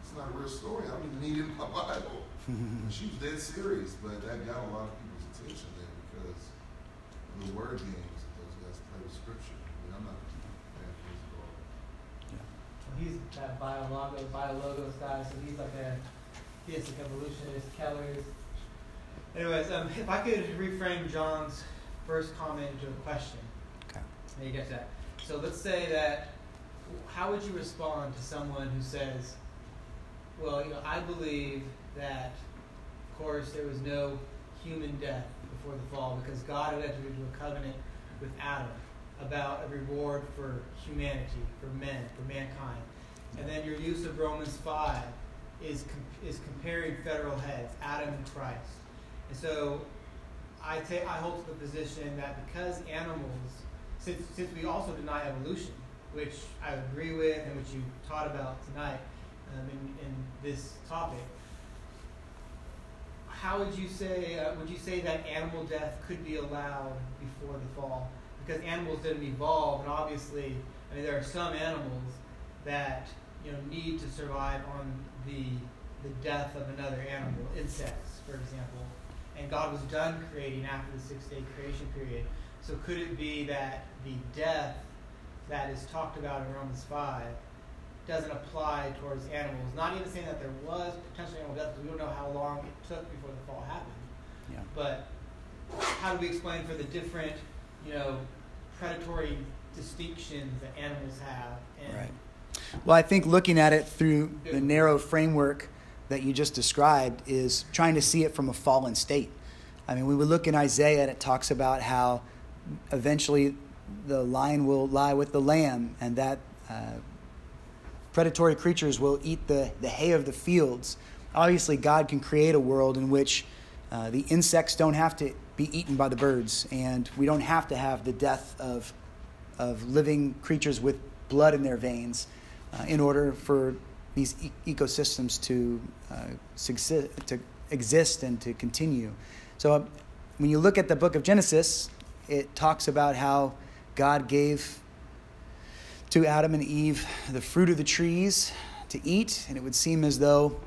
It's not a real story. I don't even need it in my Bible. And she was dead serious, but that got a lot of people's attention then because of the word games that those guys play with scripture. I mean, I'm not a fan of his at all. Well, he's that biologo, biologos guy, so he's like a theistic evolutionist. Keller's. Anyways, um, if I could reframe John's first comment into a question. Okay. How you get that? So let's say that. How would you respond to someone who says, "Well, you know, I believe that, of course, there was no human death before the fall because God had entered into a covenant with Adam about a reward for humanity, for men, for mankind, and then your use of Romans five is com- is comparing federal heads, Adam and Christ, and so I take I hold to the position that because animals, since since we also deny evolution, which I agree with and which you taught about tonight um, in in this topic, how would you say uh, would you say that animal death could be allowed before the fall? Because animals didn't evolve, and obviously, I mean, there are some animals that you know need to survive on the the death of another animal, insects, for example and God was done creating after the six day creation period. So could it be that the death that is talked about in Romans 5 doesn't apply towards animals. Not even saying that there was potential animal death because we don't know how long it took before the fall happened. Yeah. But how do we explain for the different, you know, predatory distinctions that animals have? And Right. Well, I think looking at it through the narrow framework that you just described is trying to see it from a fallen state. I mean, we would look in Isaiah and it talks about how eventually the lion will lie with the lamb and that uh, predatory creatures will eat the, the hay of the fields. Obviously, God can create a world in which uh, the insects don't have to be eaten by the birds, and we don't have to have the death of, of living creatures with blood in their veins uh, in order for these e- ecosystems to, uh, to exist and to continue. So, uh, when you look at the book of Genesis, it talks about how God gave to Adam and Eve the fruit of the trees to eat, and it would seem as though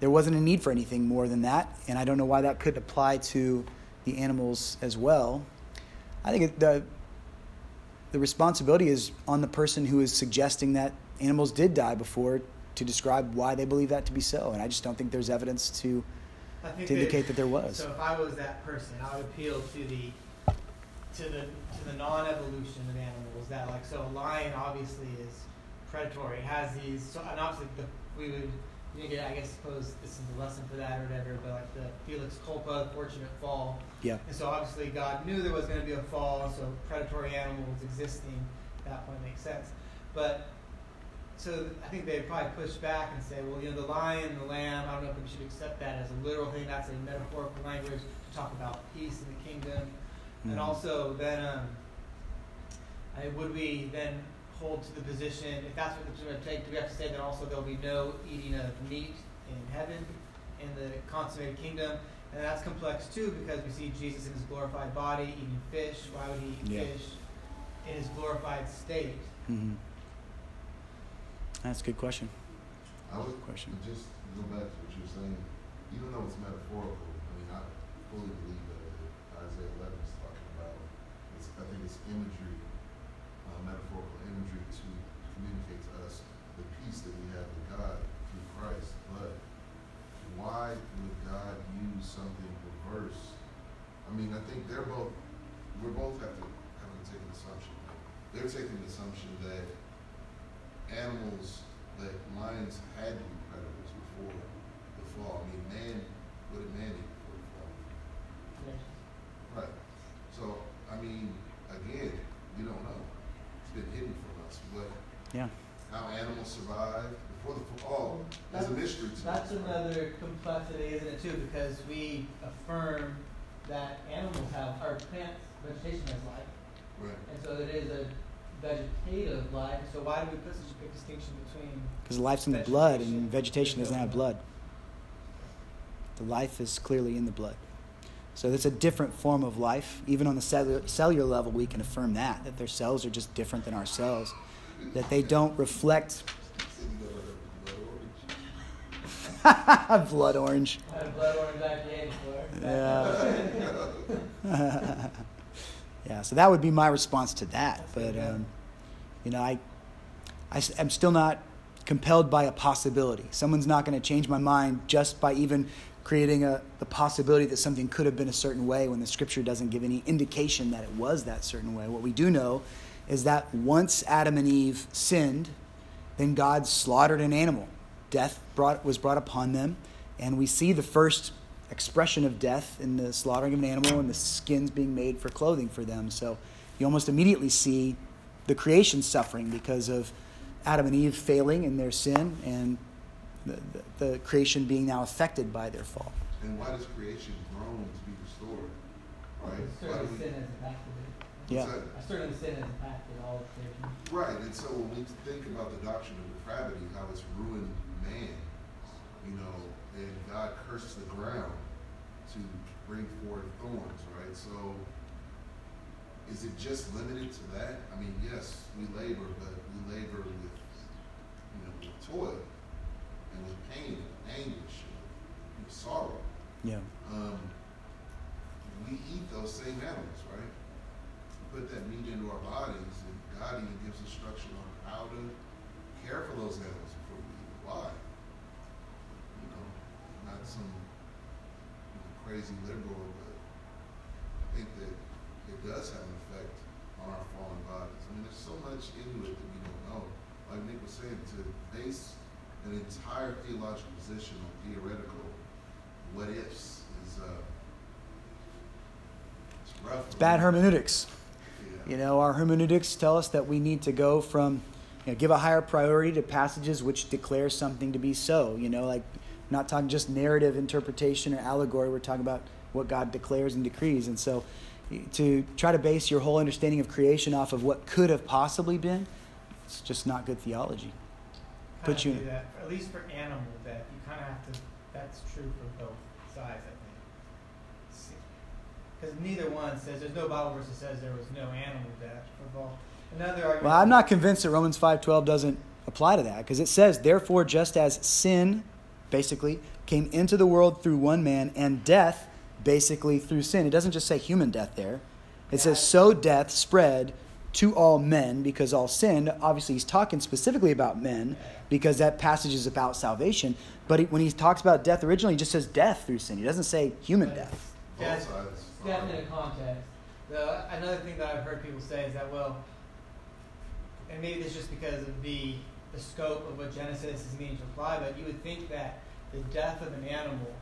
there wasn't a need for anything more than that. And I don't know why that could apply to the animals as well. I think the the responsibility is on the person who is suggesting that animals did die before to describe why they believe that to be so. And I just don't think there's evidence to to indicate that there was. So if I was that person, I would appeal to the to the to the non-evolution of animals. That like so a lion obviously is predatory. It has these so and obviously the, we would you get I guess suppose this is the lesson for that or whatever. But like the Felix culpa, fortunate fall. Yeah. And so obviously God knew there was going to be a fall. So predatory animals existing at that point makes sense. But so I think they'd probably push back and say, well, you know, the lion, the lamb, I don't know if we should accept that as a literal thing. That's a metaphorical language to talk about peace in the kingdom. Mhm. And also, then, um, I, would we then hold to the position, if that's what it's going to take, do we have to say that also there'll be no eating of meat in heaven, in the consummated kingdom? And that's complex too because we see Jesus in his glorified body eating fish. Why would he eat Yeah. fish in his glorified state? hmm That's a good question. I would Question. just go back to what you were saying, even though it's metaphorical, I mean, I fully believe that Isaiah eleven is talking about, it's, I think it's imagery, uh, metaphorical imagery to communicate to us the peace that we have with God through Christ, but why would God use something reverse? I mean, I think they're both, we're both have to, have to take an assumption. They're taking the assumption that animals, that lions had to be predators before the fall. I mean, man, what did man eat before the fall? Right. So, I mean, again, we don't know. It's been hidden from us. But Yeah. how animals survived before the fall oh, is a mystery to That's us. another complexity, isn't it, too? Because we affirm that animals have, or plants, vegetation has life. Right. And so it is a vegetative life. So why do we put such a big distinction between Because life's in the blood, and vegetation doesn't have blood. The life is clearly in the blood. So it's a different form of life. Even on the cellular, cellular level, we can affirm that, that their cells are just different than our cells, that they don't reflect blood orange. I had a blood orange IPA before? Yeah. yeah, so that would be my response to that. But, um, you know, I, I, am still not compelled by a possibility. Someone's not going to change my mind just by even creating a, the possibility that something could have been a certain way when the scripture doesn't give any indication that it was that certain way. What we do know is that once Adam and Eve sinned, then God slaughtered an animal. Death brought, was brought upon them, and we see the first expression of death in the slaughtering of an animal and the skins being made for clothing for them. So you almost immediately see the creation suffering because of Adam and Eve failing in their sin and the, the, the creation being now affected by their fall. And why does creation groan to be restored? Right? Why do Certainly we- sin has impacted it. Yeah. What's that? I certainly sin has impacted all of creation. Right, and so when we think about the doctrine of depravity, how it's ruined man, you know, and God cursed the ground to bring forth thorns, right? So is it just limited to that? I mean, yes, we labor, but we labor with, you know, with toil and with pain and anguish and with sorrow. Yeah. Um, we eat those same animals, right? We put that meat into our bodies, and God even gives instruction on how to care for those animals before we eat. Why? Not some you know, crazy liberal, but I think that it does have an effect on our fallen bodies. I mean, there's so much into it that we don't know. Like Nick was saying, to base an entire theological position on theoretical what ifs is uh, it's rough. It's bad hermeneutics. Yeah. You know, our hermeneutics tell us that we need to go from, you know, give a higher priority to passages which declare something to be so. You know, like not talking just narrative interpretation or allegory. We're talking about what God declares and decrees. And so, to try to base your whole understanding of creation off of what could have possibly been, it's just not good theology. Kind Put you in- that, at least for animal death, you kind of have to. That's true for both sides, I think. Because neither one says there's no Bible verse that says there was no animal death involved. Another argument. Well, I'm not convinced that Romans 5:12 doesn't apply to that because it says, "Therefore, just as sin, basically, came into the world through one man, and death, basically through sin." It doesn't just say human death there. It says, "So death spread to all men because all sinned." Obviously, he's talking specifically about men because that passage is about salvation. But he, when he talks about death originally, he just says death through sin. He doesn't say human But death. it's Both def- sides. In context. The, another thing that I've heard people say is that, well, and maybe this is just because of the, the scope of what Genesis is meaning to imply, but you would think that the death of an animal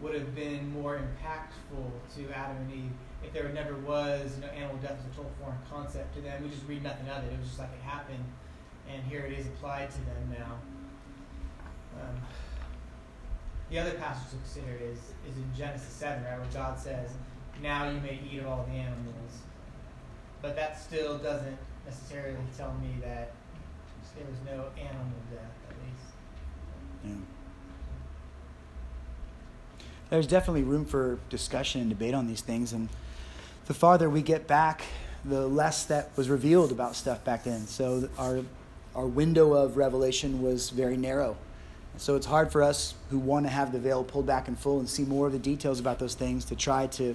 would have been more impactful to Adam and Eve if there never was, you know, animal death was a total foreign concept to them. We just read nothing of it. It was just like it happened, and here it is applied to them now. Um, the other passage to consider is, is in Genesis 7, right, where God says, Now you may eat of all the animals. But that still doesn't necessarily tell me that there was no animal death, at least. Yeah. There's definitely room for discussion and debate on these things, and the farther we get back, the less that was revealed about stuff back then. So our our window of revelation was very narrow. So it's hard for us who want to have the veil pulled back in full and see more of the details about those things to try to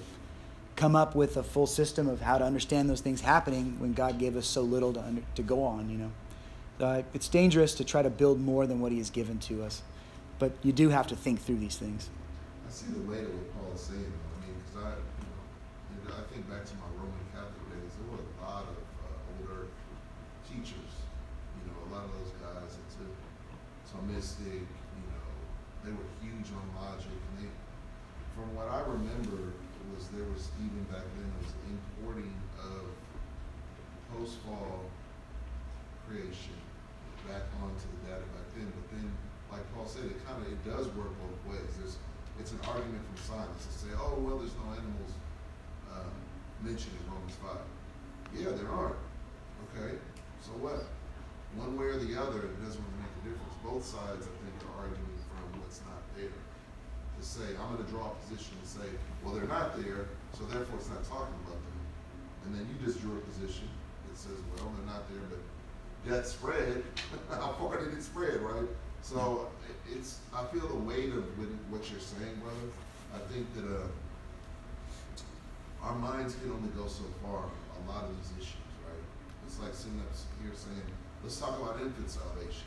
come up with a full system of how to understand those things happening when God gave us so little to under, to go on. You know, uh, it's dangerous to try to build more than what He has given to us, but you do have to think through these things. I see the weight of what Paul is saying. I mean, because I, you know, I think back to my Roman Catholic days. There were a lot of uh, older teachers. You know, a lot of those guys that took Thomistic. You know, they were huge on logic, and they, from what I remember, was there was even back then was importing of post-fall creation back onto the data back then. But then, like Paul said, it kind of it does work both ways. There's it's an argument from science to say, oh well, there's no animals um, mentioned in Romans five. Yeah, there are. Okay, so what? One way or the other, it doesn't really make a difference. Both sides, I think, are arguing from what's not there. To say, I'm going to draw a position and say, well, they're not there, so therefore it's not talking about them. And then you just drew a position that says, well, they're not there, but death spread. How far did it spread, right? So it's, I feel the weight of what, you're saying, brother. I think that uh, our minds can only go so far a lot of these issues, right? It's like sitting up here saying, let's talk about infant salvation.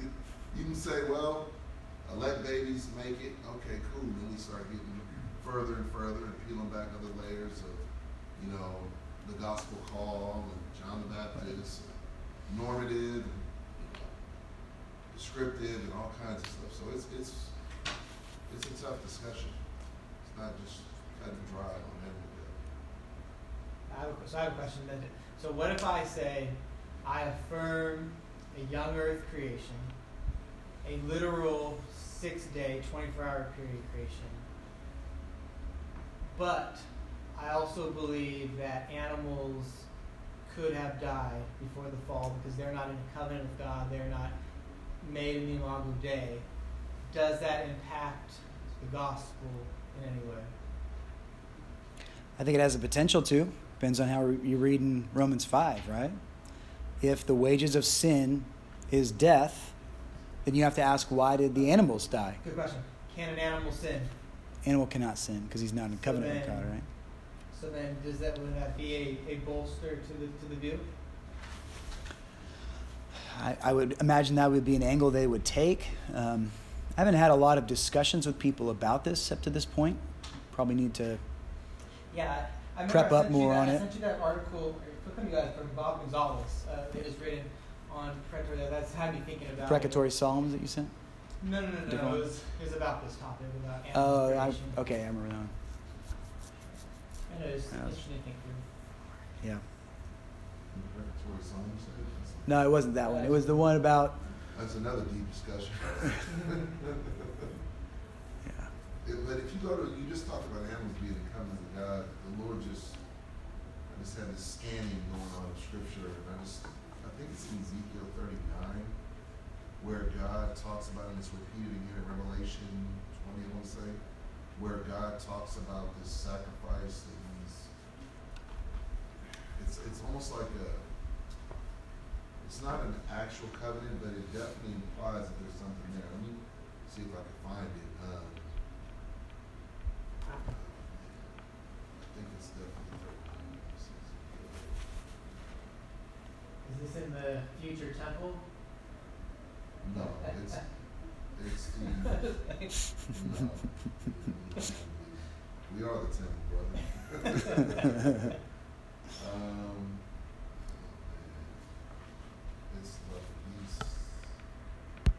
you, you can say, well, let babies make it. Okay, cool. Then we start getting further and further and peeling back other layers of, you know, the gospel call and John the Baptist, normative, descriptive, and all kinds of stuff. So it's it's it's a tough discussion. It's not just cut and dry on every I have a, so I have a question then. So what if I say, I affirm a young earth creation, a literal six day, 24 hour period creation, but I also believe that animals could have died before the fall because they're not in a covenant with God, they're not made in the imago Dei. Does that impact the gospel in any way? I think it has the potential to. Depends on how you read in Romans 5, right? If the wages of sin is death, then you have to ask why did the animals die? Good question. Can an animal sin? Animal cannot sin because he's not in covenant with then- God, right? So then, does that would that be a, a bolster to the to the view? I, I would imagine that would be an angle they would take. Um, I haven't had a lot of discussions with people about this up to this point. Probably need to. Yeah, I Prep up more that, on I it. sent you that article from you guys from Bob Gonzalez. Uh, it was written on predatory. That's had me thinking about Precatory Psalms that you sent? No, no, no, no. No. It was, it was about this topic about Oh, I, okay, I remember that one. I know it's Yeah. interesting to think through. Yeah. Preparatory song, you said? No, it wasn't that one. It was the one about. That's another deep discussion. Yeah. It- But if you go to, you just talked about animals being the covenant of God, the Lord just, I just had this scanning going on of scripture, and I just, I think it's in Ezekiel thirty-nine, where God talks about, and it's repeated again in Revelation twenty, I want to say, where God talks about this sacrifice that he's, it's, it's almost like a, it's not an actual covenant, but it definitely implies that there's something there. Let me see if I can find it. Um, I think it's definitely. Is this in the future temple? No, it's, it's the, no. We are the temple, brother. Um,